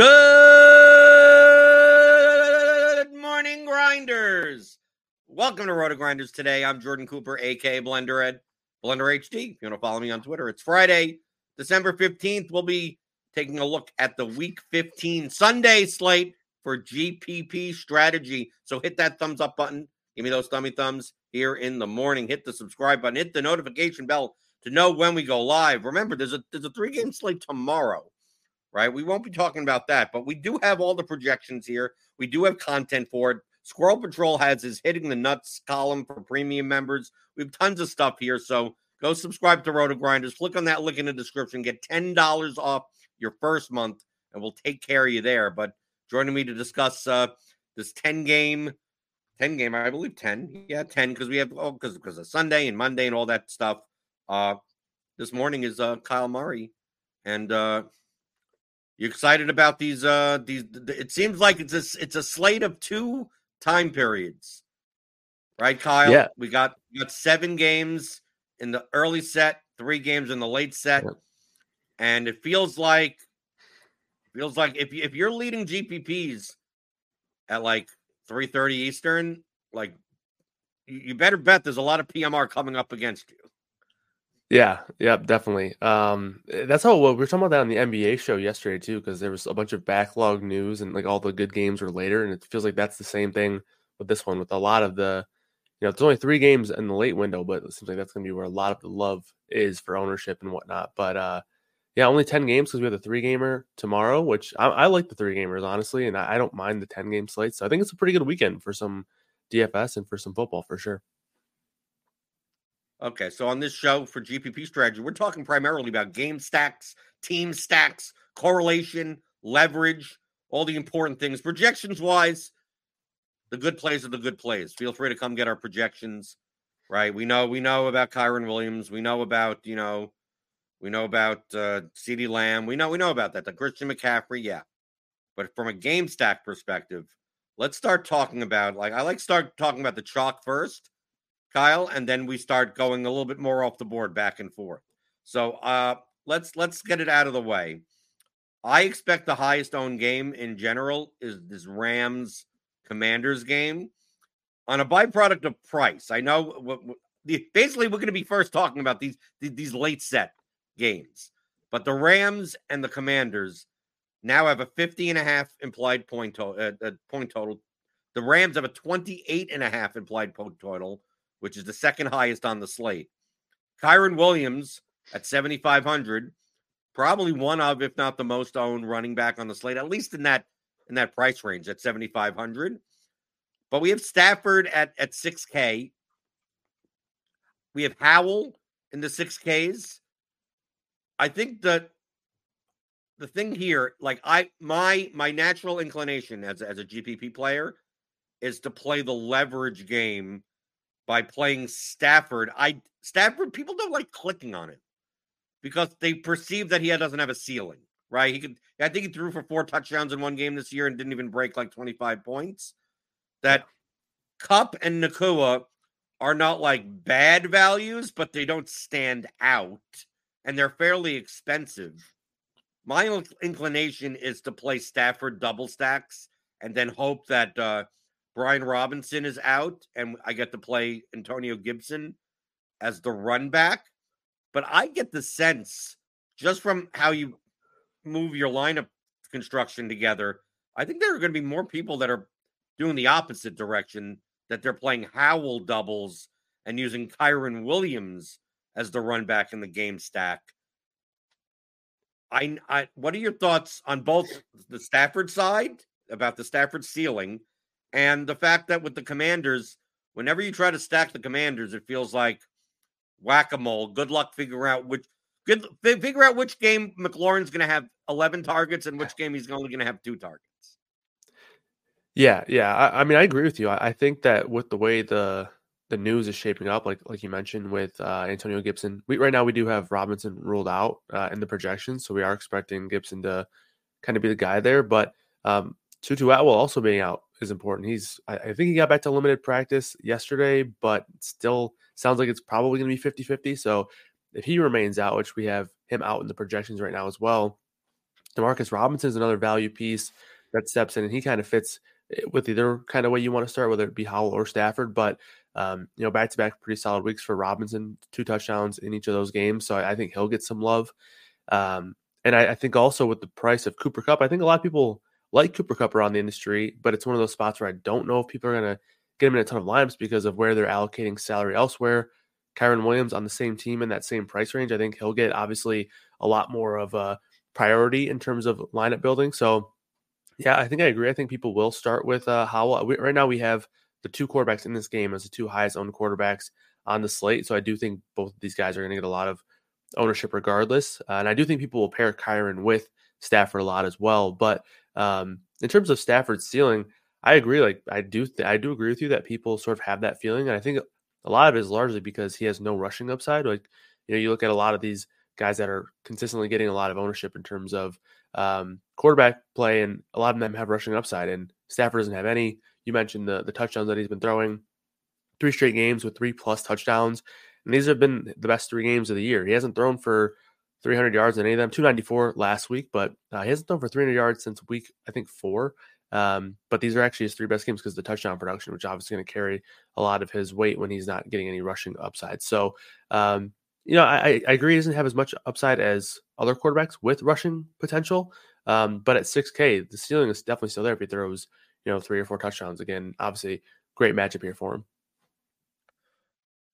Good morning, grinders. Welcome to RotoGrinders today. I'm Jordan Cooper, aka Blender Ed, Blender HD. If you want to follow me on Twitter, it's Friday, December 15th. We'll be taking a look at the week 15 Sunday slate for GPP strategy. So hit that thumbs up button. Give me those thummy thumbs here in the morning. Hit the subscribe button, hit the notification bell to know when we go live. Remember, there's a there's a three game slate tomorrow right? We won't be talking about that, but we do have all the projections here. We do have content for it. Squirrel Patrol has his hitting the nuts column for premium members. We have tons of stuff here. So go subscribe to RotoGrinders. Click on that link in the description. Get $10 off your first month, and we'll take care of you there. But joining me to discuss uh, this 10 game, 10 game, I believe 10. Yeah, 10, because we have, oh, because because of Sunday and Monday and all that stuff. Uh, this morning is uh, Kyle Murray. And uh, you excited about these? Uh, these. It seems like it's a it's a slate of two time periods, right, Kyle? Yeah. We got we got seven games in the early set, three games in the late set, Yeah. and it feels like feels like if if you're leading GPPs at like three thirty Eastern, like you, you better bet there's a lot of PMR coming up against you. Yeah, yeah, definitely. Um, eh, that's how well, we were talking about that on the NBA show yesterday too, because there was a bunch of backlog news and like all the good games were later, and it feels like that's the same thing with this one. With a lot of the, you know, it's only three games in the late window, but it seems like that's going to be where a lot of the love is for ownership and whatnot. But uh, yeah, only ten games because we have the three gamer tomorrow, which I, I like the three gamers honestly, and I, I don't mind the ten game slate. So I think it's a pretty good weekend for some DFS and for some football for sure. Okay, so on this show for GPP strategy, we're talking primarily about game stacks, team stacks, correlation, leverage, all the important things. Projections wise, the good plays are the good plays. Feel free to come get our projections. Right, we know we know about Kyren Williams. We know about you know, we know about uh, CeeDee Lamb. We know we know about that. The Christian McCaffrey, yeah. But from a game stack perspective, let's start talking about like I like start talking about the chalk first Kyle, and then we start going a little bit more off the board back and forth. So uh let's let's get it out of the way. I expect the highest owned game in general is this Rams Commanders game on a byproduct of price. I know what, what- the, basically we're going to be first talking about these these late set games, but the Rams and the Commanders now have a 50 and a half implied point, to- uh, uh, point total. The Rams have a 28 and a half implied point total which is the second highest on the slate. Kyren Williams at 7,500, probably one of, if not the most owned running back on the slate, at least in that in that price range at 7,500. But we have Stafford at at 6K. We have Howell in the 6Ks. I think that the thing here, like I my my natural inclination as as a GPP player is to play the leverage game by playing Stafford. I Stafford people don't like clicking on it because they perceive that he doesn't have a ceiling, right? He could I think he threw for four touchdowns in one game this year and didn't even break like 25 points. That Kupp and Nacua are not like bad values, but they don't stand out and they're fairly expensive. My inclination is to play Stafford double stacks and then hope that uh, Brian Robinson is out and I get to play Antonio Gibson as the run back. But I get the sense just from how you move your lineup construction together, I think there are going to be more people that are doing the opposite direction, that they're playing Howell doubles and using Kyren Williams as the run back in the game stack. I, I what are your thoughts on both the Stafford side about the Stafford ceiling and the fact that with the commanders, whenever you try to stack the commanders, it feels like whack-a-mole. Good luck figuring out which good figure out which game McLaurin's gonna have 11 targets and which game he's only gonna have two targets. Yeah, yeah. I, I mean, I agree with you. I, I think that with the way the the news is shaping up, like like you mentioned with uh, Antonio Gibson. We right now we do have Robinson ruled out uh, in the projections, so we are expecting Gibson to kind of be the guy there. But um, Tutu Atwell also being out is important. He's I, I, think he got back to limited practice yesterday, but still sounds like it's probably going to be 50-50. So if he remains out, which we have him out in the projections right now as well, Demarcus Robinson is another value piece that steps in, and he kind of fits eh, with either kind of way you want to start, whether it be Howell or Stafford. But um, you know, back to back pretty solid weeks for Robinson, two touchdowns in each of those games. So I, I think he'll get some love. Um, and I, I, think also with the price of Cooper Kupp, I think a lot of people like Cooper Kupp around the industry, but it's one of those spots where I don't know if people are going to get him in a ton of lineups because of where they're allocating salary elsewhere. Kyren Williams on the same team in that same price range, I think he'll get obviously a lot more of a priority in terms of lineup building. So, yeah, I think I agree. I think people will start with uh, Howell. We, right now, we have the two quarterbacks in this game as the two highest owned quarterbacks on the slate. So I do think both of these guys are going to get a lot of ownership regardless. Uh, and I do think people will pair Kyren with Stafford a lot as well. But um, in terms of Stafford's ceiling, I agree. Like I do, th- I do agree with you that people sort of have that feeling, and I think a lot of it is largely because he has no rushing upside. Like you know, you look at a lot of these guys that are consistently getting a lot of ownership in terms of um, quarterback play, and a lot of them have rushing upside, and Stafford doesn't have any. You mentioned the the touchdowns that he's been throwing, three straight games with three plus touchdowns, and these have been the best three games of the year. He hasn't thrown for 300 yards in any of them. 294 last week, but uh, he hasn't thrown for 300 yards since week I think four. Um, but these are actually his three best games because the touchdown production, which obviously going to carry a lot of his weight when he's not getting any rushing upside. So, um, you know, I, I, agree he doesn't have as much upside as other quarterbacks with rushing potential. Um, but at 6K, the ceiling is definitely still there if he throws you know, three or four touchdowns. Again, obviously, great matchup here for him.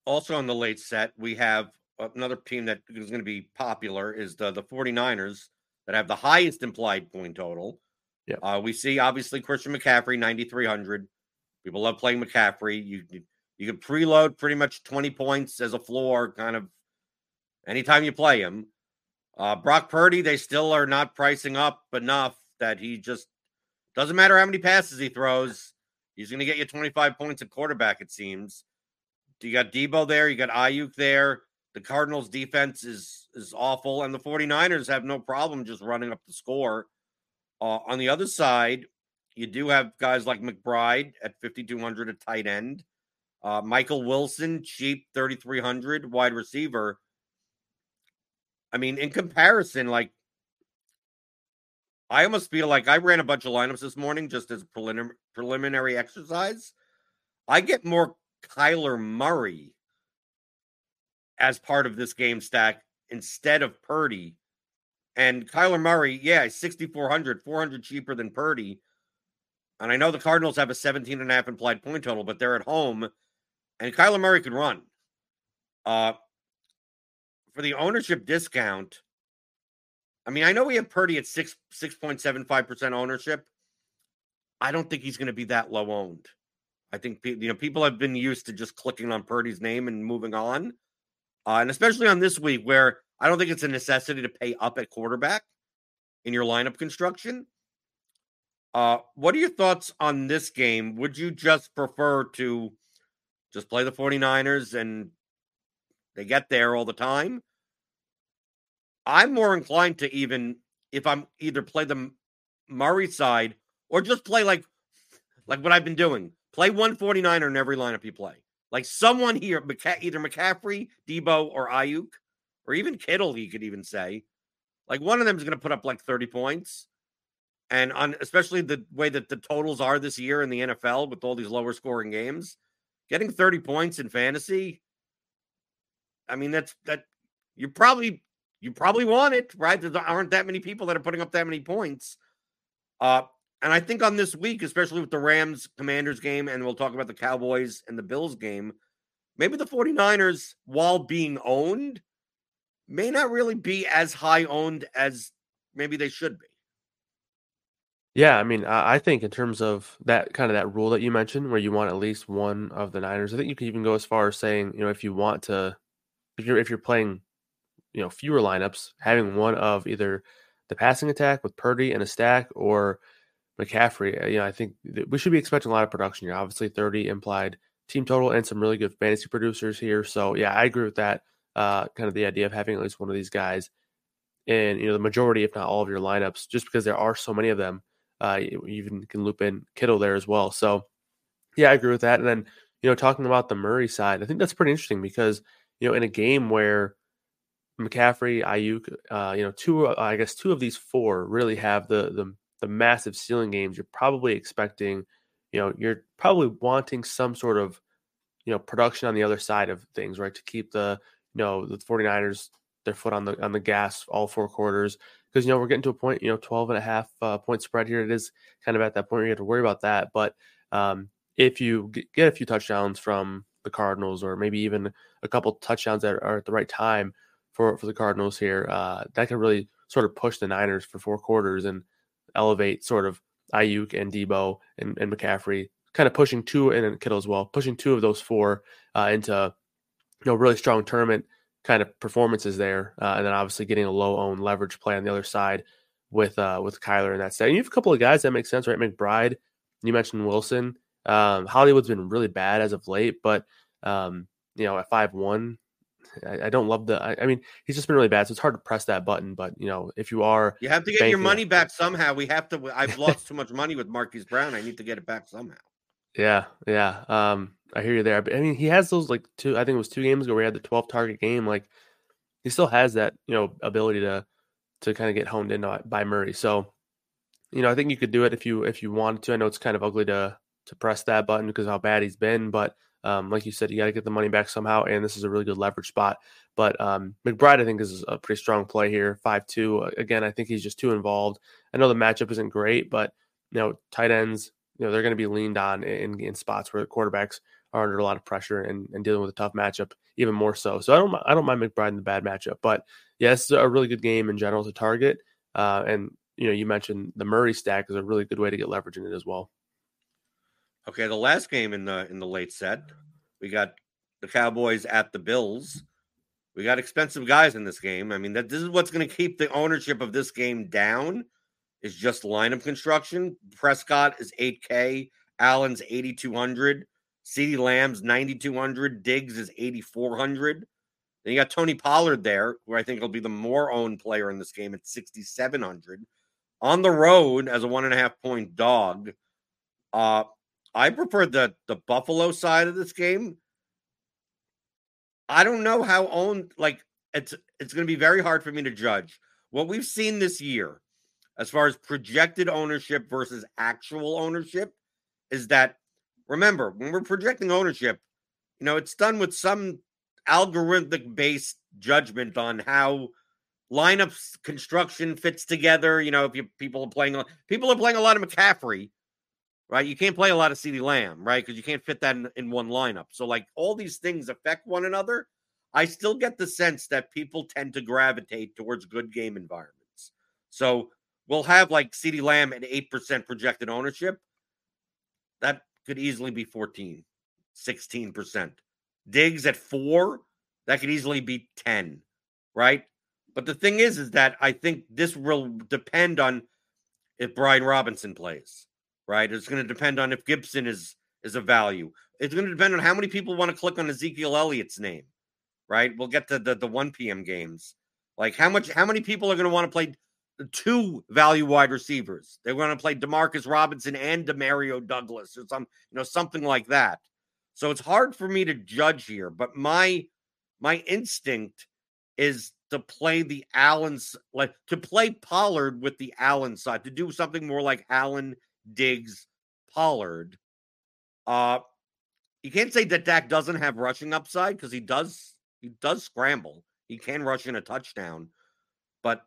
Also on the late set, we have another team that is going to be popular is the the 49ers that have the highest implied point total. Yeah. Uh, we see obviously Christian McCaffrey 9300. People love playing McCaffrey. You you can preload pretty much 20 points as a floor kind of anytime you play him. Uh, Brock Purdy, they still are not pricing up enough that he just doesn't matter how many passes he throws. He's going to get you 25 points at quarterback, it seems. You got Deebo there. You got Aiyuk there. The Cardinals' defense is is awful, and the 49ers have no problem just running up the score. Uh, on the other side, you do have guys like McBride at 5,200 at tight end. Uh, Michael Wilson, cheap 3,300 wide receiver. I mean, in comparison, like I almost feel like I ran a bunch of lineups this morning just as prelim- preliminary exercise. I get more Kyler Murray as part of this game stack instead of Purdy. And Kyler Murray, yeah, 6,400, 400 cheaper than Purdy. And I know the Cardinals have a 17 and a half implied point total, but they're at home. and Kyler Murray could run. Uh, for the ownership discount, I mean, I know we have Purdy at six six point seven five percent ownership. I don't think he's going to be that low owned. I think you know people have been used to just clicking on Purdy's name and moving on, uh, and especially on this week where I don't think it's a necessity to pay up at quarterback in your lineup construction. Uh, what are your thoughts on this game? Would you just prefer to just play the 49ers and they get there all the time? I'm more inclined to even if I'm either play the Murray side or just play like like what I've been doing. Play 149er in every lineup you play. Like someone here, either McCaffrey, Deebo, or Aiyuk, or even Kittle, you could even say. Like one of them is going to put up like 30 points. And on especially the way that the totals are this year in the NFL with all these lower scoring games, getting 30 points in fantasy, I mean, that's that you probably you probably want it, right? There aren't that many people that are putting up that many points. Uh, and I think on this week, especially with the Rams Commanders game, and we'll talk about the Cowboys and the Bills game, maybe the 49ers, while being owned, may not really be as high owned as maybe they should be. Yeah, I mean, I think in terms of that kind of that rule that you mentioned, where you want at least one of the Niners, I think you could even go as far as saying, you know, if you want to, if you're if you're playing you know fewer lineups, having one of either the passing attack with Purdy and a stack or McCaffrey. Uh, you know, I think we should be expecting a lot of production here. Obviously, 30 implied team total and some really good fantasy producers here. So yeah, I agree with that. Uh, kind of the idea of having at least one of these guys in you know the majority, if not all of your lineups, just because there are so many of them. Uh, you even can loop in Kittle there as well. So yeah, I agree with that. And then you know talking about the Murray side, I think that's pretty interesting because you know in a game where McCaffrey, Aiyuk, uh, you know, two, I guess two of these four really have the the the massive ceiling games. You're probably expecting, you know, you're probably wanting some sort of, you know, production on the other side of things, right? To keep the, you know, the 49ers their foot on the on the gas all four quarters because you know we're getting to a point you know 12 and a half uh, point spread here it is kind of at that point where you have to worry about that but um, if you get a few touchdowns from the cardinals or maybe even a couple touchdowns that are at the right time for for the Cardinals here. Uh, that could really sort of push the Niners for four quarters and elevate sort of Aiyuk and Deebo and, and McCaffrey, kind of pushing two and Kittle as well, pushing two of those four uh, into you know really strong tournament kind of performances there, uh, and then obviously getting a low own leverage play on the other side with uh, with Kyler in that set. And you have a couple of guys that make sense, right? McBride, you mentioned Wilson. Um, Hollywood's been really bad as of late, but um, you know at five one, I, I don't love the. I, I, mean, he's just been really bad, so it's hard to press that button. But you know, if you are, you have to get your money back somehow. We have to. I've lost too much money with Marquise Brown. I need to get it back somehow. Yeah, yeah. Um, I hear you there. But I mean, he has those like two. I think it was two games ago where he had the twelve target game. Like, he still has that you know ability to to kind of get honed in by Murray. So, you know, I think you could do it if you if you wanted to. I know it's kind of ugly to to press that button because how bad he's been, but um, like you said, you got to get the money back somehow, and this is a really good leverage spot. But um, McBride, I think, is a pretty strong play here. Five two. Again, I think he's just too involved. I know the matchup isn't great, but you know, tight ends, you know, they're going to be leaned on in, in spots where quarterbacks are under a lot of pressure and, and dealing with a tough matchup even more so. So I don't I don't mind McBride in the bad matchup, but yeah, a really good game in general to target. Uh, and you know, you mentioned the Murray stack is a really good way to get leverage in it as well. Okay, the last game in the in the late set, we got the Cowboys at the Bills. We got expensive guys in this game. I mean, that this is what's going to keep the ownership of this game down. Is just lineup construction. Prescott is 8K, Allen's 8,200, CeeDee Lamb's 9,200, Diggs is 8,400. Then you got Tony Pollard there, who I think will be the more owned player in this game at 6,700. On the road as a one and a half point dog. Uh, I prefer the the Buffalo side of this game. I don't know how owned like it's it's going to be very hard for me to judge what we've seen this year as far as projected ownership versus actual ownership is that remember when we're projecting ownership you know it's done with some algorithmic based judgment on how lineups construction fits together you know if you people are playing people are playing a lot of McCaffrey right? You can't play a lot of CeeDee Lamb, right? Because you can't fit that in, in one lineup. So, like, all these things affect one another. I still get the sense that people tend to gravitate towards good game environments. So, we'll have like CeeDee Lamb at 8% projected ownership. That could easily be 14, 16%. Diggs at four, that could easily be 10, right? But the thing is, is that I think this will depend on if Brian Robinson plays, right? It's going to depend on if Gibson is is a value. It's going to depend on how many people want to click on Ezekiel Elliott's name, right? We'll get to the, the 1 p.m. games. Like how much how many people are going to want to play two value wide receivers? They're going to play Demarcus Robinson and Demario Douglas or some, you know, something like that. So it's hard for me to judge here, but my my instinct is to play the Allen's like to play Pollard with the Allen side, to do something more like Allen, Diggs, Pollard. Uh you can't say that Dak doesn't have rushing upside because he does he does scramble. He can rush in a touchdown. But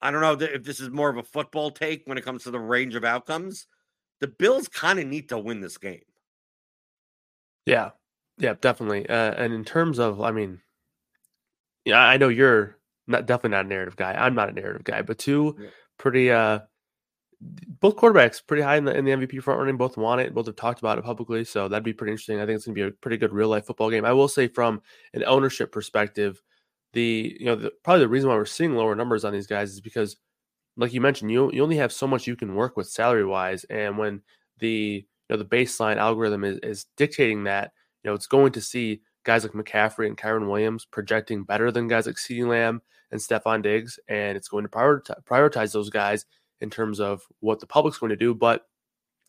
I don't know if this is more of a football take when it comes to the range of outcomes. The Bills kind of need to win this game. Yeah, yeah, definitely. Uh, and in terms of, I mean, yeah, I know you're not definitely not a narrative guy. I'm not a narrative guy, but two yeah. pretty uh both quarterbacks pretty high in the in the MVP front running. Both want it. Both have talked about it publicly, so that'd be pretty interesting. I think it's going to be a pretty good real life football game. I will say, from an ownership perspective, the you know the, probably the reason why we're seeing lower numbers on these guys is because, like you mentioned, you you only have so much you can work with salary wise, and when the you know the baseline algorithm is, is dictating that, you know it's going to see guys like McCaffrey and Kyren Williams projecting better than guys like CeeDee Lamb and Stefon Diggs, and it's going to prioritize, prioritize those guys in terms of what the public's going to do. But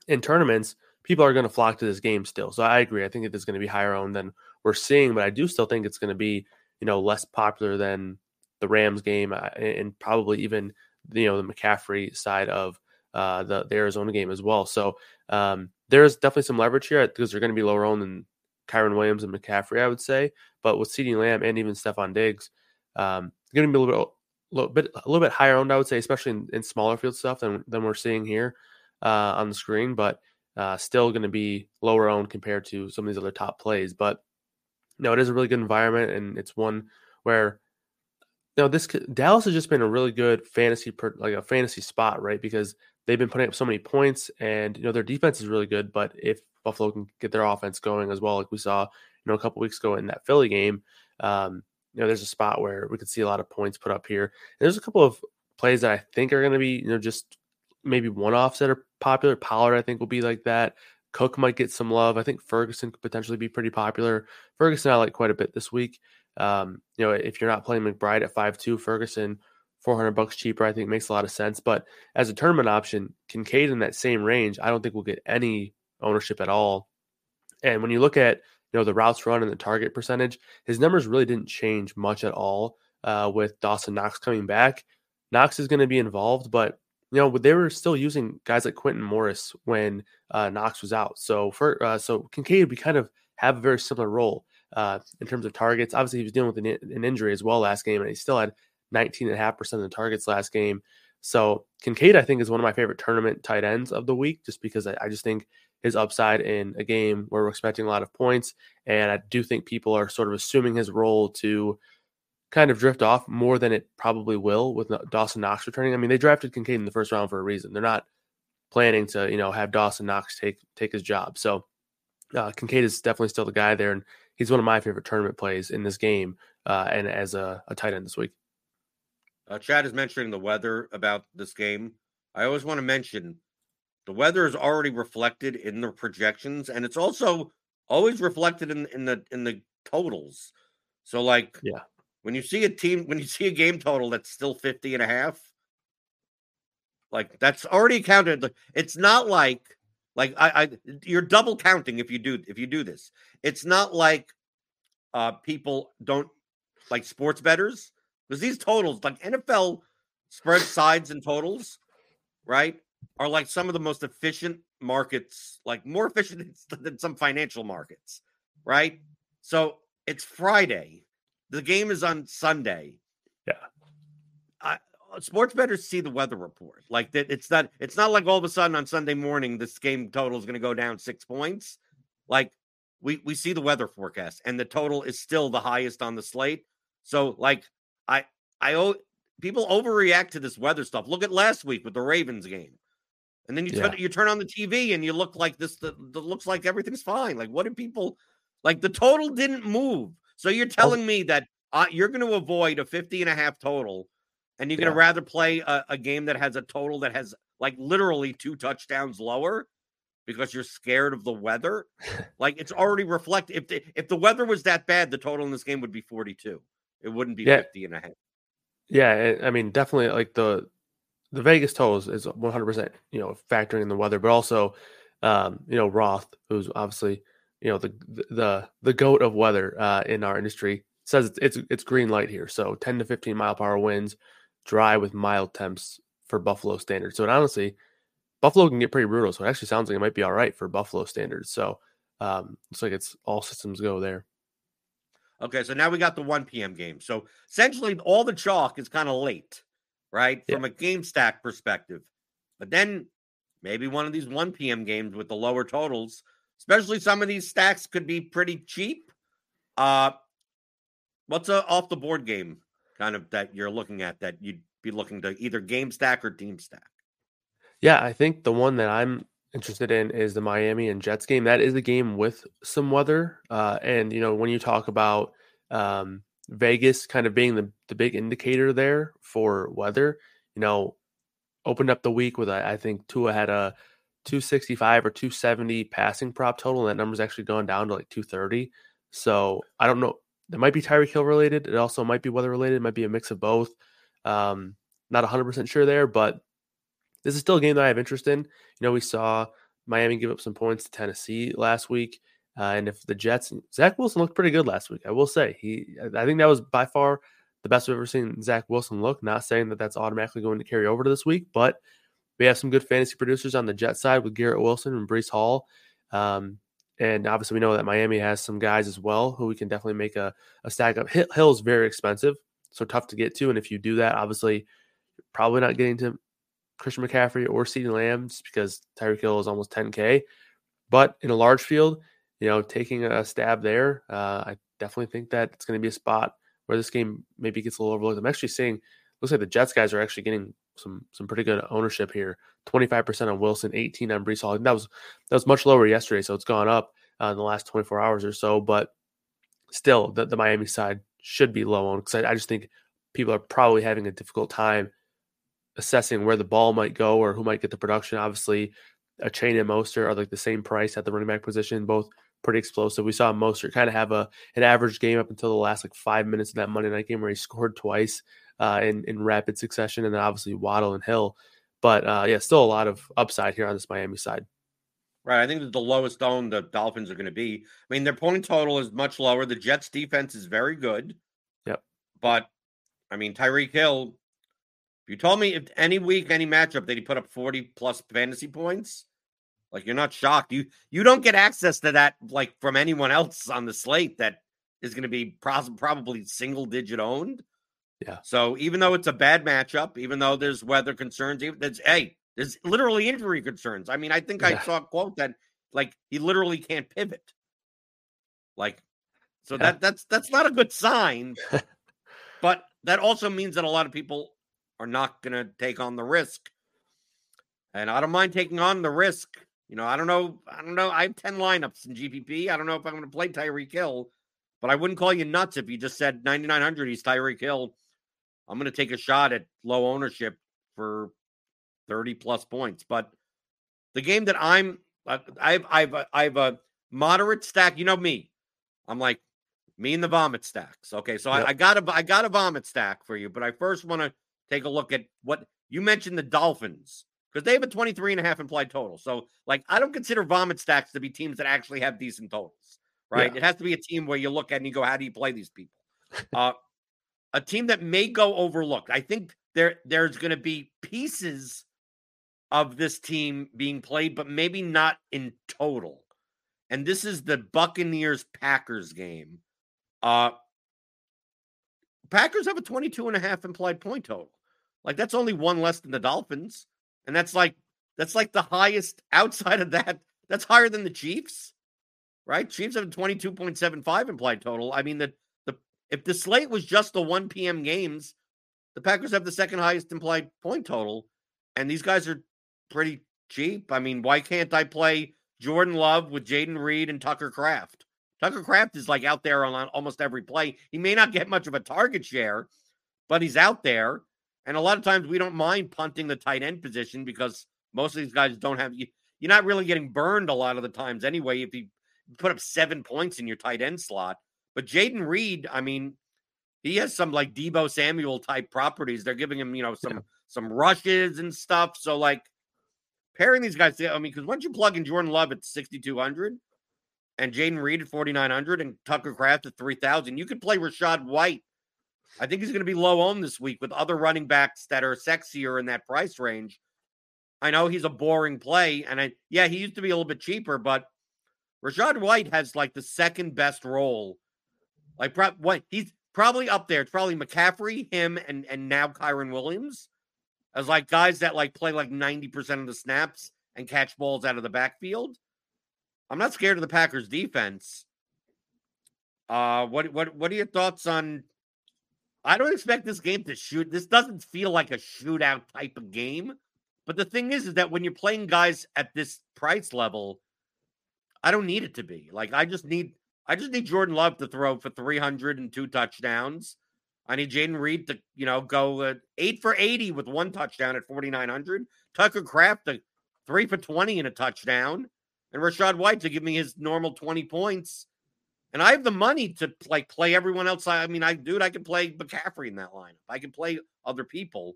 in tournaments, people are going to flock to this game still. So I agree. I think it is going to be higher owned than we're seeing, but I do still think it's going to be you know less popular than the Rams game uh, and probably even you know the McCaffrey side of uh, the the Arizona game as well. So um, there's definitely some leverage here because they're going to be lower owned than Kyren Williams and McCaffrey, I would say. But with CeeDee Lamb and even Stefon Diggs, um, it's going to be a little bit, little bit, a little bit higher owned, I would say, especially in, in smaller field stuff than than we're seeing here uh, on the screen. But uh, still going to be lower owned compared to some of these other top plays. But no, it is a really good environment, and it's one where you know this Dallas has just been a really good fantasy per, like a fantasy spot, right? Because they've been putting up so many points, and you know their defense is really good. But if Buffalo can get their offense going as well, like we saw, you know, a couple weeks ago in that Philly game. Um, you know, there's a spot where we could see a lot of points put up here. And there's a couple of plays that I think are going to be, you know, just maybe one offs that are popular. Pollard, I think, will be like that. Cook might get some love. I think Ferguson could potentially be pretty popular. Ferguson I like quite a bit this week. Um, you know, if you're not playing McBride at five two, Ferguson 400 bucks cheaper, I think makes a lot of sense. But as a tournament option, Kincaid in that same range, I don't think we'll get any ownership at all. And when you look at you know the routes run and the target percentage, his numbers really didn't change much at all uh, with Dawson Knox coming back. Knox is going to be involved, but you know they were still using guys like Quintin Morris when uh, Knox was out. So for uh, so Kincaid, we kind of have a very similar role uh, in terms of targets. Obviously, he was dealing with an, an injury as well last game, and he still had 19.5% of the targets last game. So Kincaid, I think, is one of my favorite tournament tight ends of the week, just because I, I just think his upside in a game where we're expecting a lot of points. And I do think people are sort of assuming his role to kind of drift off more than it probably will with Dawson Knox returning. I mean, they drafted Kincaid in the first round for a reason. They're not planning to, you know, have Dawson Knox take take his job. So uh, Kincaid is definitely still the guy there, and he's one of my favorite tournament plays in this game uh, and as a, a tight end this week. Uh, Chad is mentioning the weather about this game. I always want to mention the weather is already reflected in the projections, and it's also always reflected in in the in the totals. So, like, yeah, when you see a team, when you see a game total that's still 50 and a half, like that's already counted. It's not like like I, I you're double counting if you do if you do this. It's not like uh people don't like sports betters because these totals like NFL spread sides and totals, right? Are like some of the most efficient markets, like more efficient than some financial markets, right? So it's Friday. The game is on Sunday. Yeah. I, uh, sports bettors see the weather report. Like that, it's not. It's not like all of a sudden on Sunday morning this game total is going to go down six points. Like we we see the weather forecast, and the total is still the highest on the slate. So like I I people overreact to this weather stuff. Look at last week with the Ravens game. And then you yeah. turn, you turn on the TV and you look like this. The, the, looks like everything's fine. Like what did people like? The total didn't move. So you're oh. telling oh. me that uh, you're going to avoid a 50 and a half total, and you're going to rather play a, a game that has a total that has like literally two touchdowns lower because you're scared of the weather. like it's already reflected. If the, if the weather was that bad, the total in this game would be 42. It wouldn't be yeah. 50 and a half. Yeah, I mean, definitely like the the Vegas totals is 100%, you know, factoring in the weather, but also, um, you know, Roth, who's obviously, you know, the the the goat of weather uh, in our industry, says it's, it's it's green light here. So 10 to 15 mile per hour winds, dry with mild temps for Buffalo standards. So it honestly, Buffalo can get pretty brutal. So it actually sounds like it might be all right for Buffalo standards. So um, looks like it's all systems go there. Okay, so now we got the 1 p.m. game. So essentially, all the chalk is kind of late right? Yeah. From a game stack perspective. But then maybe one of these 1 p.m. games with the lower totals, especially some of these stacks could be pretty cheap. Uh what's a off the board game kind of that you're looking at that you'd be looking to either game stack or team stack? Yeah, I think the one that I'm interested in is the Miami and Jets game. That is a game with some weather. Uh, and you know, when you talk about um, Vegas kind of being the, the big indicator there for weather. You know, opened up the week with I, I think Tua had a 265 or 270 passing prop total, and that number's actually gone down to like 230. So I don't know. It might be Tyreek Hill related. It also might be weather related. It might be a mix of both. Um, not 100% sure there, but this is still a game that I have interest in. You know, we saw Miami give up some points to Tennessee last week. Uh, and if the Jets, Zach Wilson looked pretty good last week, I will say. He, I think that was by far the best we've ever seen Zach Wilson look. Not saying that that's automatically going to carry over to this week, but we have some good fantasy producers on the Jet side with Garrett Wilson and Breece Hall. Um, and obviously, we know that Miami has some guys as well who we can definitely make a, a stack up. Hill is very expensive, so tough to get to. And if you do that, obviously, probably not getting to Christian McCaffrey or CeeDee Lamb just because Tyreek Hill is almost 10K. But in a large field, you know, taking a stab there, uh, I definitely think that it's going to be a spot where this game maybe gets a little overlooked. I'm actually seeing looks like the Jets guys are actually getting some some pretty good ownership here. 25% on Wilson, 18 on Breece Hall. that was that was much lower yesterday, so it's gone up uh, in the last 24 hours or so. But still, the, the Miami side should be low on because I, I just think people are probably having a difficult time assessing where the ball might go or who might get the production. Obviously, Achane and Mostert are like the same price at the running back position, both pretty explosive. We saw Mostert kind of have a an average game up until the last like five minutes of that Monday night game where he scored twice uh, in in rapid succession, and then obviously Waddle and Hill. But uh, yeah, still a lot of upside here on this Miami side. Right. I think that the lowest owned the Dolphins are going to be. I mean, their point total is much lower. The Jets defense is very good. Yep. But I mean, Tyreek Hill, if you told me if any week, any matchup that he put up 40 plus fantasy points, like you're not shocked. You you don't get access to that like from anyone else on the slate that is going to be pros- probably single digit owned. Yeah. So even though it's a bad matchup, even though there's weather concerns, even there's hey, there's literally injury concerns. I mean, I think yeah. I saw a quote that like he literally can't pivot. Like, so yeah. that that's that's not a good sign. but that also means that a lot of people are not going to take on the risk. And I don't mind taking on the risk you know, I don't know. I don't know. I have 10 lineups in GPP. I don't know if I'm going to play Tyreek Hill, but I wouldn't call you nuts if you just said 9,900. He's Tyreek Hill. I'm going to take a shot at low ownership for 30 plus points. But the game that I'm, uh, I've, I've, I've a moderate stack. You know me. I'm like me and the vomit stacks. Okay. So yep. I, I got a, I got a vomit stack for you, but I first want to take a look at what you mentioned the Dolphins because they have a 23 and a half implied total. So, like, I don't consider vomit stacks to be teams that actually have decent totals, right? Yeah. It has to be a team where you look at and you go, how do you play these people? uh, a team that may go overlooked. I think there there's going to be pieces of this team being played, but maybe not in total. And this is the Buccaneers Packers game. Uh Packers have a 22 and a half implied point total. Like that's only one less than the Dolphins. And that's like that's like the highest outside of that. That's higher than the Chiefs. Right? Chiefs have a 22.75 implied total. I mean the the if the slate was just the 1 p.m. games, the Packers have the second highest implied point total. And these guys are pretty cheap. I mean, why can't I play Jordan Love with Jayden Reed and Tucker Kraft? Tucker Kraft is like out there on almost every play. He may not get much of a target share, but he's out there. And a lot of times we don't mind punting the tight end position because most of these guys don't have you. You're not really getting burned a lot of the times anyway. If you put up seven points in your tight end slot, but Jayden Reed, I mean, he has some like Deebo Samuel type properties. They're giving him, you know, some yeah. some rushes and stuff. So like pairing these guys, I mean, because once you plug in Jordan Love at 6,200 and Jayden Reed at 4,900 and Tucker Kraft at 3,000, you could play Rachaad White. I think he's going to be low owned this week with other running backs that are sexier in that price range. I know he's a boring play, and I yeah, he used to be a little bit cheaper, but Rachaad White has like the second best role. Like what he's probably up there. It's probably McCaffrey, him, and and now Kyren Williams as like guys that like play like 90% of the snaps and catch balls out of the backfield. I'm not scared of the Packers defense. Uh what what what are your thoughts on I don't expect this game to shoot. This doesn't feel like a shootout type of game. But the thing is, is that when you're playing guys at this price level, I don't need it to be. Like I just need I just need Jordan Love to throw for 302 touchdowns I need Jayden Reed to, you know, go uh, eight for 80 with one touchdown at 4,900. Tucker Kraft to three for 20 and a touchdown. And Rachaad White to give me his normal 20 points. And I have the money to like play everyone else. I mean, I dude, I can play McCaffrey in that lineup. I can play other people.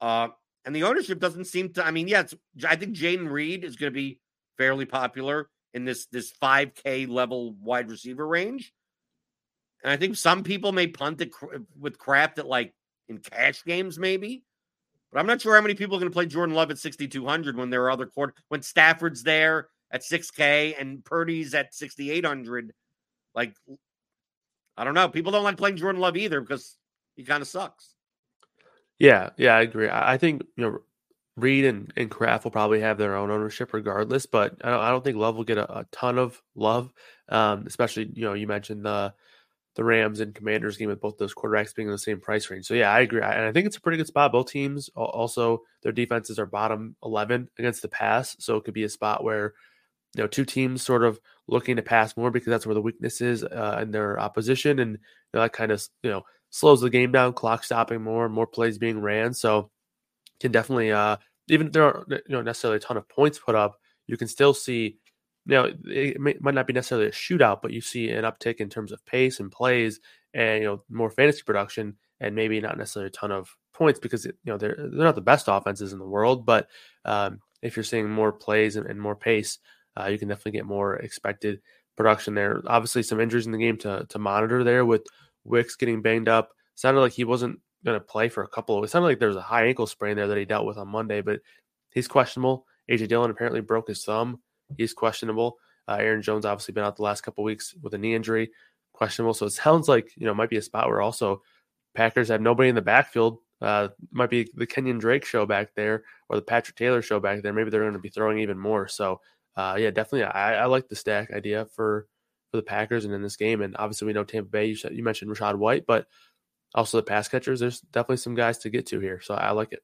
Uh, and the ownership doesn't seem to. I mean, yeah, I think Jayden Reed is going to be fairly popular in this this 5K level wide receiver range. And I think some people may punt it with Kraft at like in cash games, maybe. But I'm not sure how many people are going to play Jordan Love at 6,200 when there are other quarter when Stafford's there at 6K and Purdy's at 6,800. Like, I don't know. People don't like playing Jordan Love either because he kind of sucks. Yeah, yeah, I agree. I think you know Reed and, and Kraft will probably have their own ownership regardless, but I don't, I don't think Love will get a, a ton of love. Um, especially you know you mentioned the the Rams and Commanders game with both those quarterbacks being in the same price range. So yeah, I agree, and I think it's a pretty good spot. Both teams also their defenses are bottom eleven against the pass, so it could be a spot where you know two teams sort of looking to pass more because that's where the weakness is uh, in their opposition, and you know, that kind of you know slows the game down, clock stopping more, more plays being ran. So can definitely uh, even there aren't you know necessarily a ton of points put up, you can still see now, it may, might not be necessarily a shootout, but you see an uptick in terms of pace and plays, and you know more fantasy production, and maybe not necessarily a ton of points because you know they're they're not the best offenses in the world, but um, if you're seeing more plays and, and more pace, uh, you can definitely get more expected production there. Obviously, some injuries in the game to to monitor there with Wicks getting banged up. Sounded like he wasn't going to play for a couple. Of, it sounded like there was a high ankle sprain there that he dealt with on Monday, but he's questionable. AJ Dillon apparently broke his thumb He's questionable. Uh, Aaron Jones obviously been out the last couple weeks with a knee injury, questionable. So it sounds like you know might be a spot where also Packers have nobody in the backfield. Uh, might be the Kenyon Drake show back there or the Patrick Taylor show back there. Maybe they're going to be throwing even more. So uh, yeah, definitely, I, I, like the stack idea for for the Packers and in this game. And obviously, we know Tampa Bay. You said you mentioned Rachaad White, but also the pass catchers. There's definitely some guys to get to here. So I like it.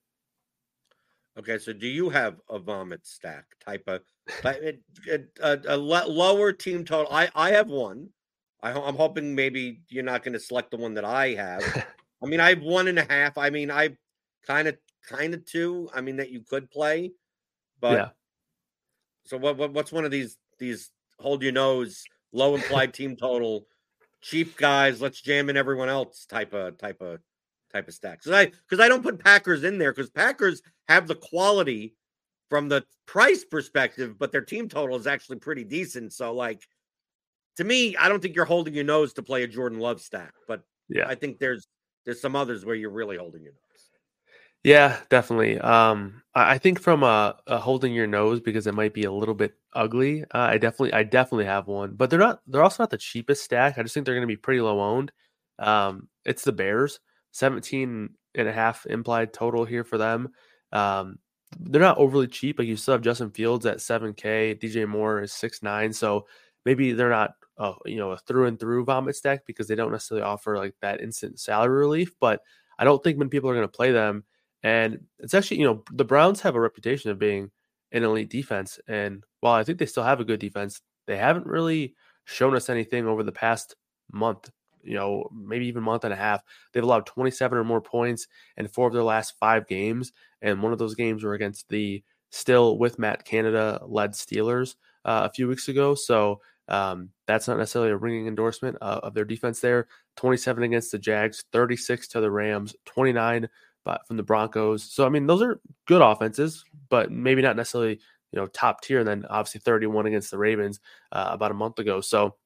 Okay, so do you have a vomit stack type of it, a, a lower team total? I I have one. I, I'm hoping maybe you're not going to select the one that I have. I mean, I have one and a half. I mean, I kind of kind of two. I mean, that you could play, but yeah. So what, what what's one of these these hold your nose low implied team total cheap guys? Let's jam in everyone else type of type of type of stacks. Because I because I don't put Packers in there because Packers have the quality from the price perspective, but their team total is actually pretty decent. So like to me, I don't think you're holding your nose to play a Jordan Love stack, but yeah, I think there's there's some others where you're really holding your nose. Yeah, definitely. Um, I think from a, a, holding your nose because it might be a little bit ugly. Uh, I definitely, I definitely have one, but they're not. They're also not the cheapest stack. I just think they're going to be pretty low owned. Um, it's the Bears. 17 and a half implied total here for them. Um, they're not overly cheap. Like you still have Justin Fields at 7K, DJ Moore is six nine, so maybe they're not uh, you know a through and through vomit stack because they don't necessarily offer like that instant salary relief. But I don't think many people are going to play them. And it's actually you know the Browns have a reputation of being an elite defense, and while I think they still have a good defense, they haven't really shown us anything over the past month you know, maybe even month and a half. They've allowed 27 or more points in four of their last five games. And one of those games were against the still with Matt Canada led Steelers uh, a few weeks ago. So um, that's not necessarily a ringing endorsement uh, of their defense there. 27 against the Jags, 36 to the Rams, 29 from the Broncos. So, I mean, those are good offenses, but maybe not necessarily, you know, top tier. And then obviously 31 against the Ravens uh, about a month ago. So,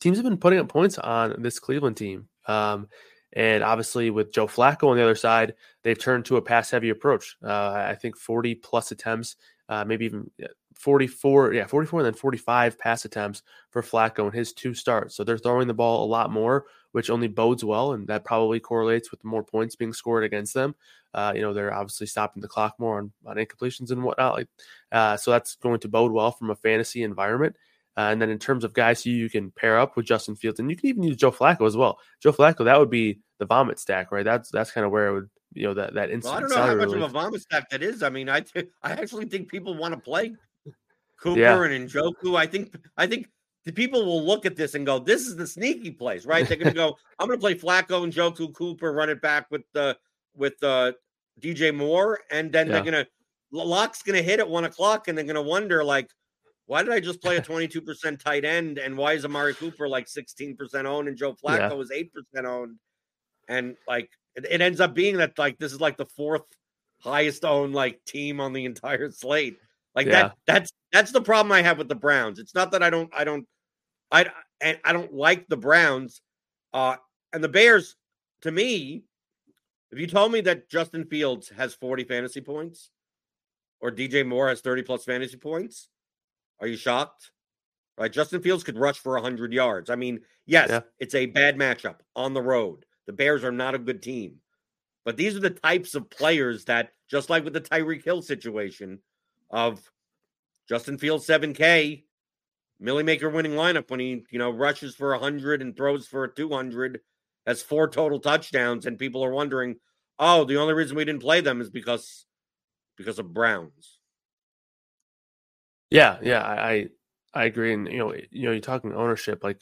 teams have been putting up points on this Cleveland team. Um, and obviously, with Joe Flacco on the other side, they've turned to a pass heavy approach. Uh, I think 40 plus attempts, uh, maybe even 44, yeah, 44 and then 45 pass attempts for Flacco in his two starts. So they're throwing the ball a lot more, which only bodes well. And that probably correlates with more points being scored against them. Uh, you know, they're obviously stopping the clock more on, on incompletions and whatnot. Like, uh, so that's going to bode well from a fantasy environment. Uh, and then in terms of guys who you can pair up with Justin Fields, and you can even use Joe Flacco as well. Joe Flacco, that would be the vomit stack, right? That's that's kind of where it would, you know, that that instant. Well, I don't know how much relief. of a vomit stack that is. I mean, I I actually think people want to play Cooper yeah. and Njoku. I think I think the people will look at this and go, "This is the sneaky place, right?" They're going to go, "I'm going to play Flacco and Njoku, Cooper, run it back with the with uh, the DJ Moore, and then yeah. they're going to Lock's going to hit at one o'clock, and they're going to wonder like." Why did I just play a 22% tight end? And why is Amari Cooper like 16% owned and Joe Flacco yeah. is 8% owned? And like it, it, ends up being that like this is like the fourth highest owned like team on the entire slate. Like yeah. that that's that's the problem I have with the Browns. It's not that I don't I don't I and I don't like the Browns. Uh and the Bears, to me, if you told me that Justin Fields has 40 fantasy points or DJ Moore has 30 plus fantasy points, are you shocked? Right, Justin Fields could rush for 100 yards. I mean, yes, yeah. it's a bad matchup on the road. The Bears are not a good team. But these are the types of players that, just like with the Tyreek Hill situation of Justin Fields 7K, Milly Maker winning lineup when he, you know, rushes for 100 and throws for 200, has four total touchdowns, and people are wondering, oh, the only reason we didn't play them is because because of Browns. Yeah, yeah, I I agree. And you know, you know, you're talking ownership, like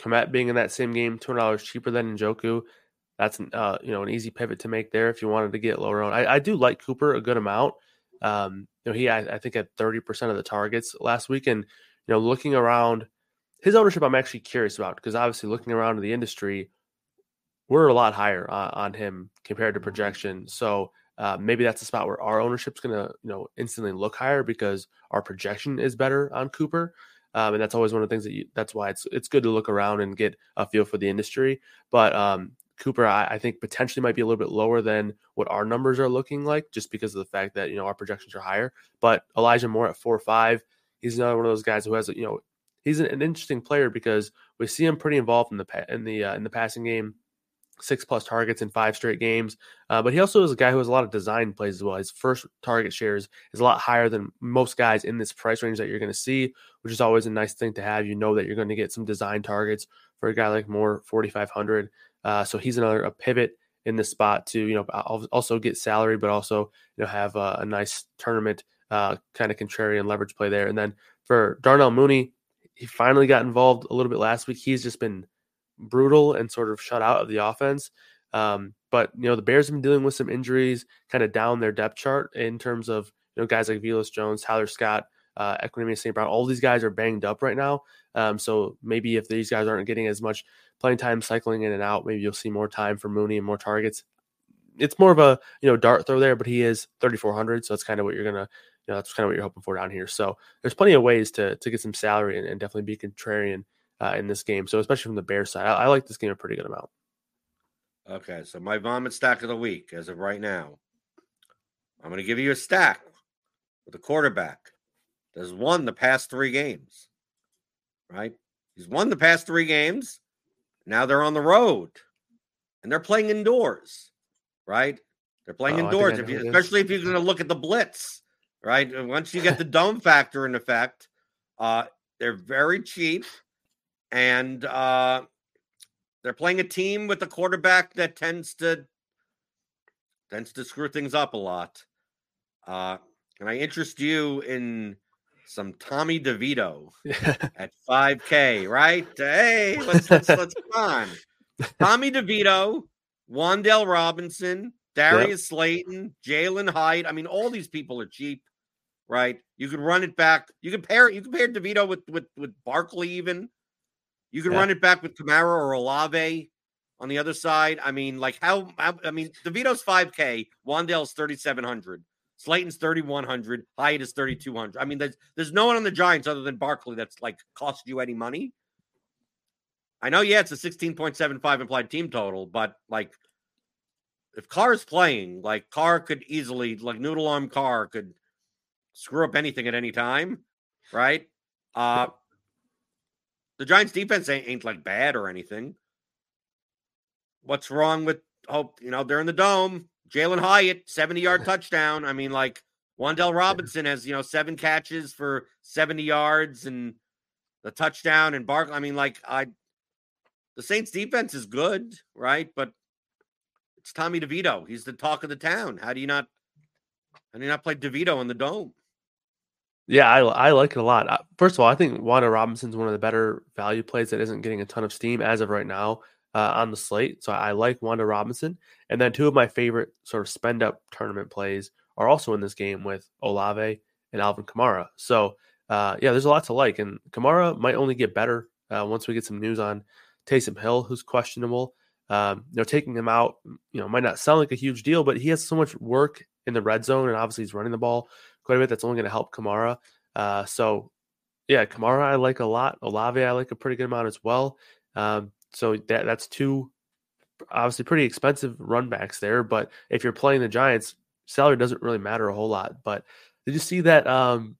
Kmet being in that same game, two hundred dollars cheaper than Njoku. That's an uh, you know an easy pivot to make there if you wanted to get lower on. I, I do like Cooper a good amount. Um, you know, he I, I think had thirty percent of the targets last week, and you know, looking around his ownership, I'm actually curious about because obviously looking around in the industry, we're a lot higher on, on him compared to projection. So uh, maybe that's a spot where our ownership's going to you know instantly look higher because our projection is better on Cooper. Um, and that's always one of the things that you, that's why it's it's good to look around and get a feel for the industry. But um, Cooper, I, I, think potentially might be a little bit lower than what our numbers are looking like, just because of the fact that you know our projections are higher. But Elijah Moore at four or five, he's another one of those guys who has you know he's an, an interesting player because we see him pretty involved in the in the uh, in the passing game six plus targets in five straight games. Uh, but he also is a guy who has a lot of design plays as well. His first target shares is a lot higher than most guys in this price range that you're going to see, which is always a nice thing to have. You know that you're going to get some design targets for a guy like Moore, 4,500. Uh, so he's another a pivot in this spot to you know also get salary, but also you know have a, a nice tournament uh, kind of contrarian leverage play there. And then for Darnell Mooney, he finally got involved a little bit last week. He's just been brutal and sort of shut out of the offense. Um, but you know the Bears have been dealing with some injuries, kind of down their depth chart in terms of you know guys like Velus Jones, Tyler Scott, uh, St. Brown. All these guys are banged up right now. Um, so maybe if these guys aren't getting as much playing time, cycling in and out, maybe you'll see more time for Mooney and more targets. It's more of a you know dart throw there, but he is 3400, so that's kind of what you're gonna you know that's kind of what you're hoping for down here. So there's plenty of ways to to get some salary and, and definitely be contrarian uh, in this game. So especially from the Bears side, I, I like this game a pretty good amount. Okay, so my vomit stack of the week as of right now, I'm going to give you a stack with a quarterback that's won the past three games. Right? He's won the past three games. Now they're on the road and they're playing indoors. right? They're playing Oh, indoors, if you, especially if you're going to look at the blitz, right? Once you get the dome factor in effect, uh, they're very cheap, and uh, they're playing a team with a quarterback that tends to tends to screw things up a lot. Uh, can I interest you in some Tommy DeVito at 5K? Right? Hey, let's let's, let's come on. Tommy DeVito, Wan'Dale Robinson, Darius Slayton, Jalin Hyatt. I mean, all these people are cheap, right? You could run it back. You can pair you can pair DeVito with with with Barkley even. You can Yeah. run it back with Kamara or Olave on the other side. I mean, like how, how I mean, DeVito's 5K, Wan'Dale's 3,700, Slayton's 3,100, Hyatt is 3,200. I mean, there's there's no one on the Giants other than Barkley that's like cost you any money. I know, yeah, it's a 16.75 implied team total, but like if Carr is playing, like Carr could easily, like noodle arm Carr could screw up anything at any time, right? Uh the Giants defense ain't, ain't like bad or anything. What's wrong with hope? You know, they're in the dome. Jalin Hyatt, 70 yard touchdown. I mean, like Wan'Dale Robinson has, you know, seven catches for 70 yards and the touchdown and Bark. I mean, like, I the Saints defense is good, right? But it's Tommy DeVito. He's the talk of the town. How do you not how do you not play DeVito in the dome? Yeah, I, I like it a lot. First of all, I think Wan'Dale Robinson's one of the better value plays that isn't getting a ton of steam as of right now uh, on the slate. So I like Wan'Dale Robinson. And then two of my favorite sort of spend up tournament plays are also in this game with Olave and Alvin Kamara. So uh, yeah, there's a lot to like. And Kamara might only get better uh, once we get some news on Taysom Hill, who's questionable. Um, you know, taking him out, you know, might not sound like a huge deal, but he has so much work in the red zone, and obviously he's running the ball quite a bit. That's only going to help Kamara. Uh, so, yeah, Kamara I like a lot. Olave I like a pretty good amount as well. Um, so that that's two obviously pretty expensive run backs there. But if you're playing the Giants, salary doesn't really matter a whole lot. But did you see that um,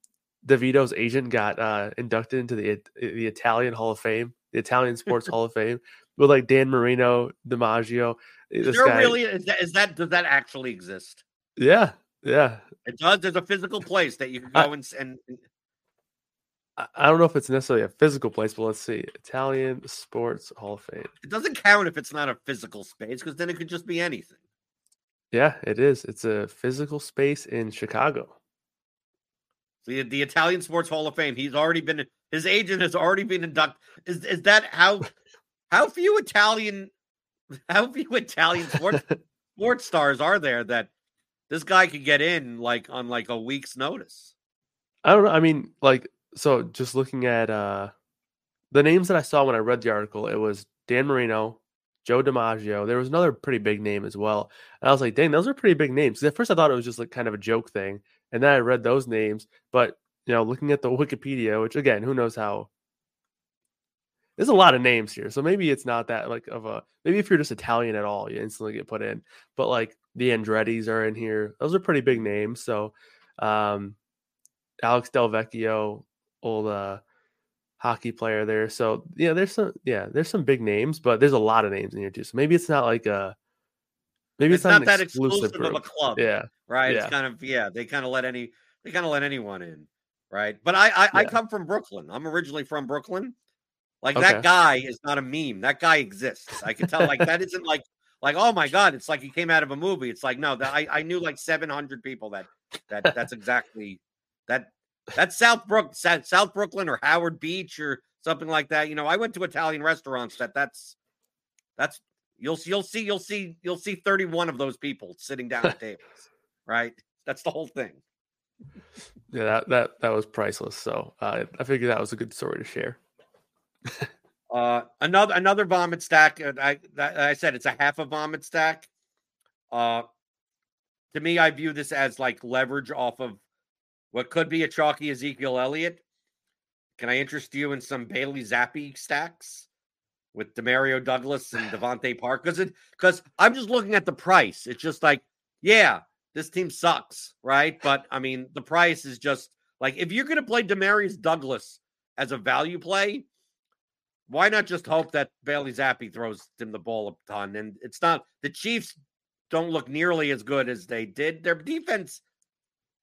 DeVito's agent got uh, inducted into the the Italian Hall of Fame, the Italian Sports Hall of Fame, with like Dan Marino, DiMaggio. Is This there guy, really is that, is that does that actually exist? yeah, yeah. It does. There's a physical place that you can go s- and and I don't know if it's necessarily a physical place, but let's see. Italian Sports Hall of Fame. it doesn't count if it's not a physical space because then it could just be anything. Yeah, it is. It's a physical space in Chicago. The the Italian Sports Hall of Fame. He's already been his agent has already been inducted. Is is that how how few Italian how few Italian sports sports stars are there that this guy could get in like on like a week's notice? I don't know. I mean, like, so just looking at uh the names that I saw when I read the article, it was Dan Marino, Joe DiMaggio. There was another pretty big name as well. And I was like, dang, those are pretty big names. At first I thought it was just like kind of a joke thing. And then I read those names. But you know, looking at the Wikipedia, which again, who knows how there's a lot of names here. So maybe it's not that like of a maybe if you're just Italian at all, you instantly get put in. But like the Andretti's are in here. Those are pretty big names. So um Alex Delvecchio, old uh hockey player there. So yeah, there's some yeah, there's some big names, but there's a lot of names in here too. So maybe it's not like a maybe It's, it's, not, an that exclusive, exclusive of a club, Yeah. right? yeah. It's kind of yeah. They kind of let any they kind of let anyone in, right? But I I, I come from Brooklyn. I'm originally from Brooklyn. Like Okay. that guy is not a meme. That guy exists. I can tell. Like that isn't like like oh my god. It's like he came out of a movie. It's like no. That I I knew like 700 people that that that's exactly that that's South Brook South, Brooklyn or Howard Beach or something like that. You know, I went to Italian restaurants that that's that's you'll see, you'll see you'll see you'll see 31 of those people sitting down at tables, right? That's the whole thing. Yeah, that that that was priceless. So uh, I figured that was a good story to share. Uh, another another vomit stack. uh, I that, I said it's a half a vomit stack. Uh, to me, I view this as like leverage off of what could be a chalky Ezekiel Elliott. Can I interest you in some Bailey Zappe stacks with Demario Douglas and Devontae Park? Because it because I'm just looking at the price. It's just like, yeah, this team sucks, right? But I mean, the price is just like if you're gonna play Demario Douglas as a value play, why not just hope that Bailey Zappe throws him the ball a ton? And it's not the Chiefs don't look nearly as good as they did. Their defense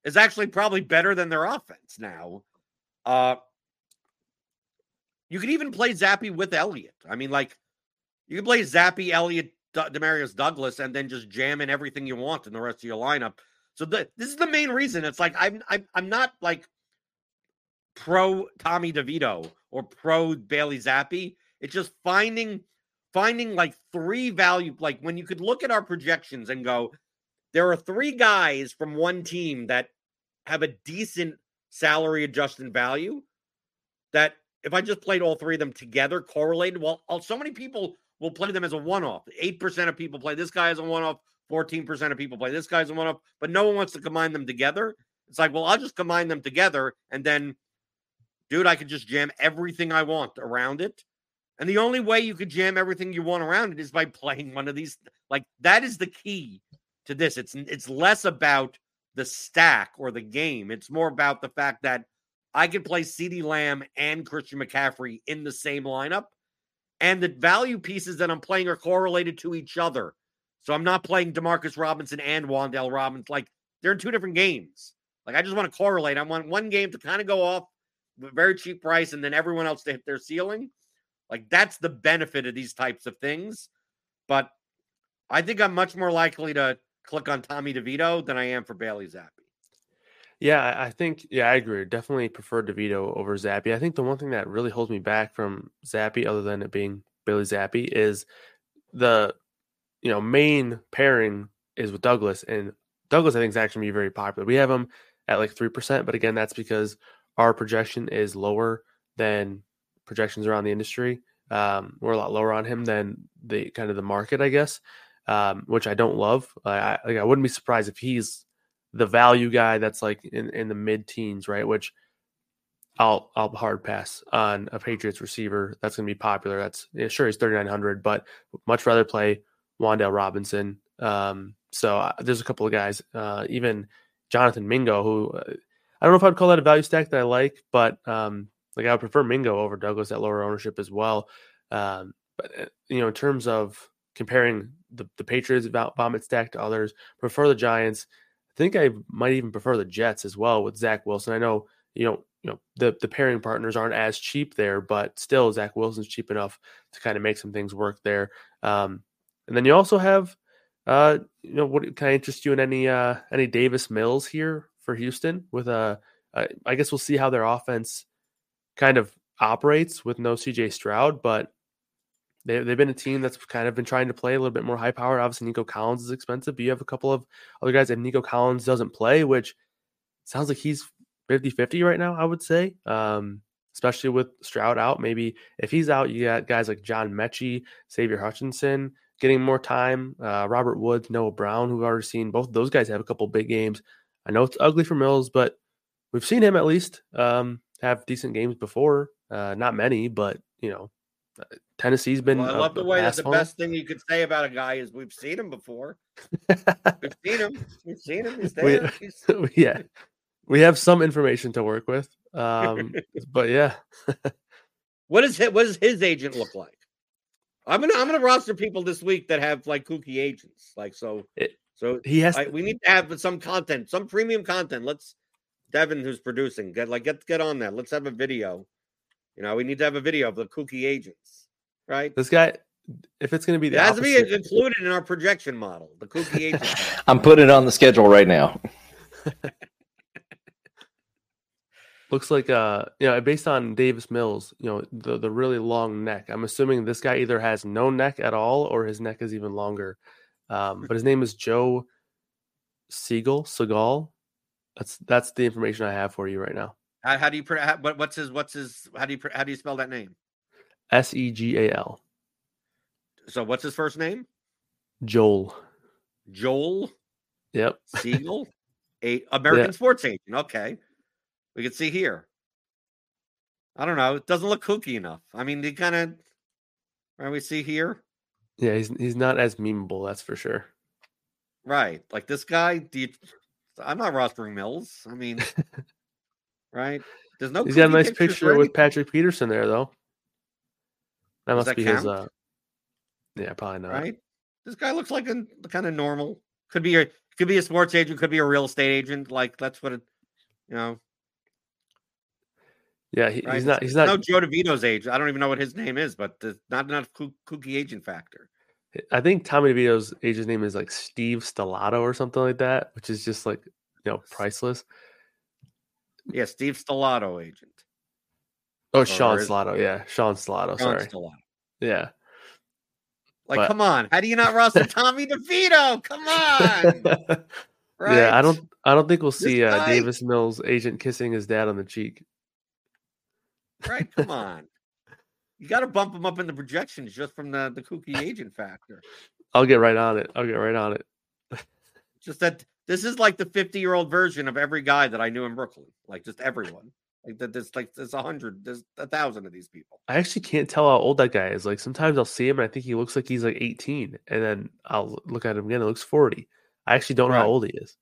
is actually probably better than their offense now. Uh, you could even play Zappe with Elliott. I mean, like you can play Zappe, Elliott, D- Demario Douglas, and then just jam in everything you want in the rest of your lineup. So the, this is the main reason. It's like I'm I'm I'm not like pro Tommy DeVito or pro Bailey Zappe. It's just finding finding like three value like when you could look at our projections and go there are three guys from one team that have a decent salary adjusted value that if I just played all three of them together correlated well oh, so many people will play them as a one off 8% of people play this guy as a one off 14% of people play this guy's a one off but no one wants to combine them together it's like well I'll just combine them together and then dude I could just jam everything I want around it and the only way you could jam everything you want around it is by playing one of these. Like that is the key to this. It's it's less about the stack or the game. It's more about the fact that I can play CeeDee Lamb and Christian McCaffrey in the same lineup. And the value pieces that I'm playing are correlated to each other. So I'm not playing Demarcus Robinson and Wan'Dale Robinson. Like they're in two different games. Like I just want to correlate. I want one game to kind of go off a very cheap price and then everyone else to hit their ceiling. Like that's the benefit of these types of things. But I think I'm much more likely to click on Tommy DeVito than I am for Bailey Zappe. Yeah, I think yeah, I agree. Definitely prefer DeVito over Zappe. I think the one thing that really holds me back from Zappe, other than it being Bailey Zappe, is the you know main pairing is with Douglas, and Douglas I think is actually be very popular. We have him at like three percent, but again, that's because our projection is lower than projections around the industry. Um, we're a lot lower on him than the kind of the market, I guess, um, which I don't love. I, like, I wouldn't be surprised if he's the value guy that's like in, in the mid teens, right? Which I'll I'll hard pass on a Patriots receiver that's going to be popular. That's yeah, sure he's 3900, but much rather play Wan'Dale Robinson. Um, so uh, there's a couple of guys, uh, even Jonathan Mingo, who uh, I don't know if I'd call that a value stack that I like, but um, like I would prefer Mingo over Douglas at lower ownership as well. Um, but uh, you know, in terms of comparing the, the Patriots vomit stack to others, prefer the Giants. I think I might even prefer the Jets as well with Zach Wilson. I know you know you know the the pairing partners aren't as cheap there, but still Zach Wilson's cheap enough to kind of make some things work there. Um, and then you also have uh, you know what can I interest you in any uh, any Davis Mills here for Houston with a uh, I guess we'll see how their offense kind of operates with no CJ Stroud, but they, they've been a team that's kind of been trying to play a little bit more high power. Obviously, Nico Collins is expensive, but you have a couple of other guys. If Nico Collins doesn't play, which sounds like he's 50 50 right now, I would say, um, especially with Stroud out. Maybe if he's out, you got guys like John Metchie, Xavier Hutchinson getting more time, uh, Robert Woods, Noah Brown, who've already seen both those guys have a couple big games. I know it's ugly for Mills, but we've seen him at least. Um, have decent games before. Uh, not many, but you know, Tennessee's been. Well, I love the way that the best thing you could say about a guy is we've seen him before. we've seen him. We've seen him. He's there. We, He's... yeah, we have some information to work with. Um, but yeah. what is his, what does his agent look like? I'm gonna I'm gonna roster people this week that have like kooky agents. Like so. It, so he has. I, we need to have some content, some premium content. Let's Devin, who's producing, get like get get on that. Let's have a video. You know, we need to have a video of the kooky agents, right? This guy, if it's going to be, the it has opposite. to be included in our projection model. The kooky agents. I'm putting it on the schedule right now. Looks like uh, you know, based on Davis Mills, you know, the the really long neck. I'm assuming this guy either has no neck at all or his neck is even longer. Um, but his name is Joe Siegel. Segal. That's that's the information I have for you right now. How, how do you how, what's his what's his how do you how do you spell that name? S E G A L. So what's his first name? Joel. Joel. Yep. Siegel, a American sports agent. Okay, we can see here. I don't know. It doesn't look kooky enough. I mean, the kind of right we see here. Yeah, he's he's not as memeable. That's for sure. Right, like this guy. Do you I'm not rostering Mills. I mean, right? There's no. He's got a nice picture with Patrick Peterson there, though. That Does must that be count? his. Uh, yeah, probably not. Right? this guy looks like a kind of normal. Could be a could be a sports agent, could be a real estate agent. Like that's what it, you know. Yeah, he, right? he's not. He's no. Joe DeVito's age. I don't even know what his name is, but not enough koo- kooky agent factor. I think Tommy DeVito's agent's name is like Steve Stellato or something like that, which is just like you know priceless. Yeah, Steve Stellato agent. Oh, Sean is- Yeah, Sean. John Sorry. Stellato. Yeah. Like, But- come on, how do you not roster Tommy DeVito? Come on, right? Yeah, I don't. I don't think we'll see uh, Davis Mills agent kissing his dad on the cheek. Right? Come on. You got to bump him up in the projections just from the the kooky agent factor. I'll get right on it. I'll get right on it. Just that this is like the 50 year old version of every guy that I knew in Brooklyn. Like just everyone. Like that. There's like there's a hundred. There's a thousand of these people. I actually can't tell how old that guy is. Like sometimes I'll see him and I think he looks like he's like 18, and then I'll look at him again. It looks 40. I actually don't know how old he is.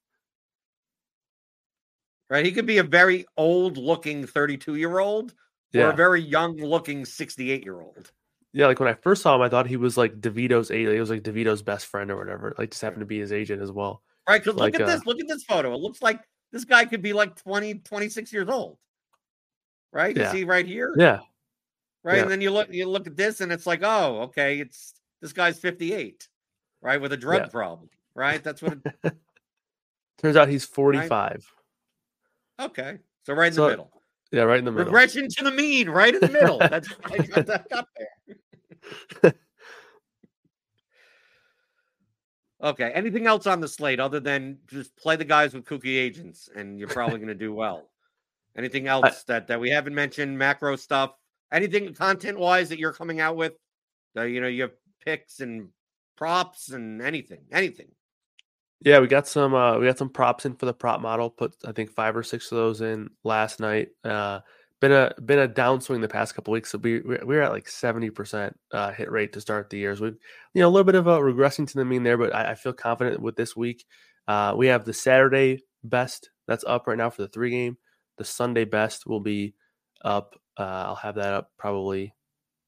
Right? He could be a very old looking 32 year old or Yeah, a very young looking 68 year old. yeah. Like when I first saw him, I thought he was like DeVito's agent. He was like DeVito's best friend or whatever. Like just happened to be his agent as well. Right? Because Like, look at uh, this. Look at this photo. It looks like this guy could be like 20, 26 years old. Right? You Yeah. see right here? Yeah, right? Yeah. And then you look you look at this and it's like, oh, okay, it's this guy's 58, right? With a drug Yeah. problem, right? That's what it, turns out he's 45. okay. So right in So, the middle. Yeah, right in the middle. Regression to the mean, right in the middle. That's I got that up there. okay. Anything else on the slate other than just play the guys with kooky agents and you're probably gonna do well. Anything else that, that we haven't mentioned, macro stuff, anything content wise that you're coming out with? You know, you have picks and props and anything, anything. Yeah, we got some uh we got some props in for the prop model. Put I think five or six of those in last night. Uh been a been a downswing the past couple weeks. So we we're, we're at like 70% uh hit rate to start the year. So we you know a little bit of a regressing to the mean there, but I, I feel confident with this week. Uh we have the Saturday best that's up right now for the three game. The Sunday best will be up. Uh I'll have that up probably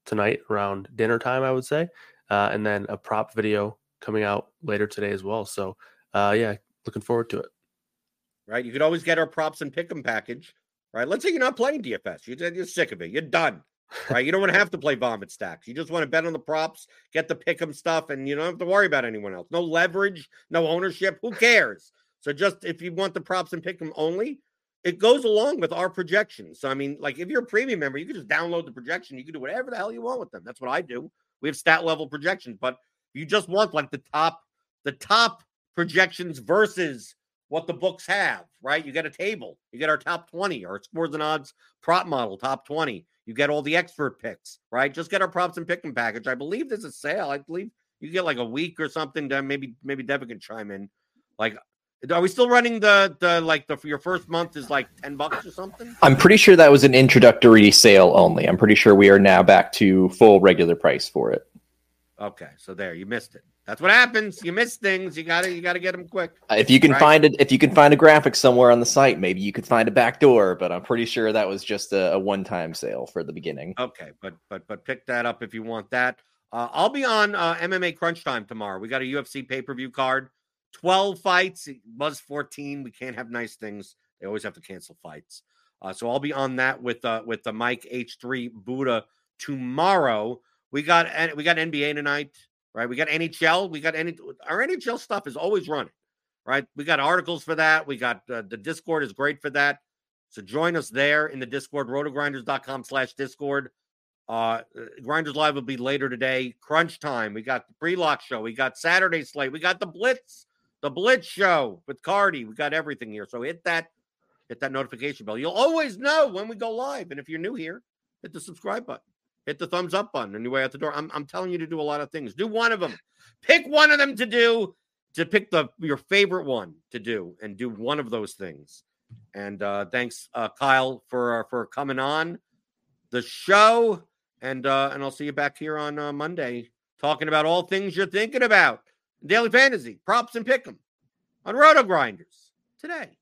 tonight around dinner time, I would say. Uh and then a prop video coming out later today as well. So uh yeah looking forward to it right? You could always get our props and pick 'em package, right? Let's say you're not playing DFS, you're, you're sick of it, you're done, right? You don't want to have to play vomit stacks. You just want to bet on the props, get the pick 'em stuff, and you don't have to worry about anyone else. No leverage, no ownership. Who cares? So just if you want the props and pick 'em only, it goes along with our projections. So I mean, like if you're a premium member, you can just download the projection. You can do whatever the hell you want with them. That's what I do. We have stat level projections, but you just want like the top, the top projections versus what the books have, right? You get a table, you get our top 20, our scores and odds prop model, top 20. You get all the expert picks, right? Just get our props and pick 'em package. I believe there's a sale. I believe you get like a week or something. Then maybe maybe Devin can chime in. Like, are we still running the the like the for your first month is like 10 bucks or something? I'm pretty sure that was an introductory sale only. I'm pretty sure we are now back to full regular price for it. Okay, so there you missed it. That's what happens. You miss things. You gotta you gotta get them quick. Uh, If you can Right. find it, if you can find a graphic somewhere on the site, maybe you could find a back door. But I'm pretty sure that was just a, a one-time sale for the beginning. Okay, but but but pick that up if you want that. Uh, I'll be on uh, MMA Crunch Time tomorrow. We got a UFC pay per view card, twelve fights. It was fourteen. We can't have nice things. They always have to cancel fights. Uh, so I'll be on that with uh, with the Mike H three Buddha tomorrow. We got we got NBA tonight, right? We got NHL. We got any our NHL stuff is always running, right? We got articles for that. We got uh, the Discord is great for that. So join us there in the Discord, rotogrinders.com slash Discord. Uh, Grinders Live will be later today. Crunch time. We got the pre-lock show. We got Saturday slate. We got the Blitz, the Blitz show with Cardi. We got everything here. So hit that, hit that notification bell. You'll always know when we go live. And if you're new here, hit the subscribe button. Hit the thumbs up button on your way out the door. I'm, I'm telling you to do a lot of things. Do one of them. Pick one of them to do. To pick the your favorite one to do and do one of those things. And uh, thanks, uh, Kyle, for uh, for coming on the show. And uh, and I'll see you back here on uh, Monday talking about all things you're thinking about. Daily fantasy, props and pick 'em on RotoGrinders today.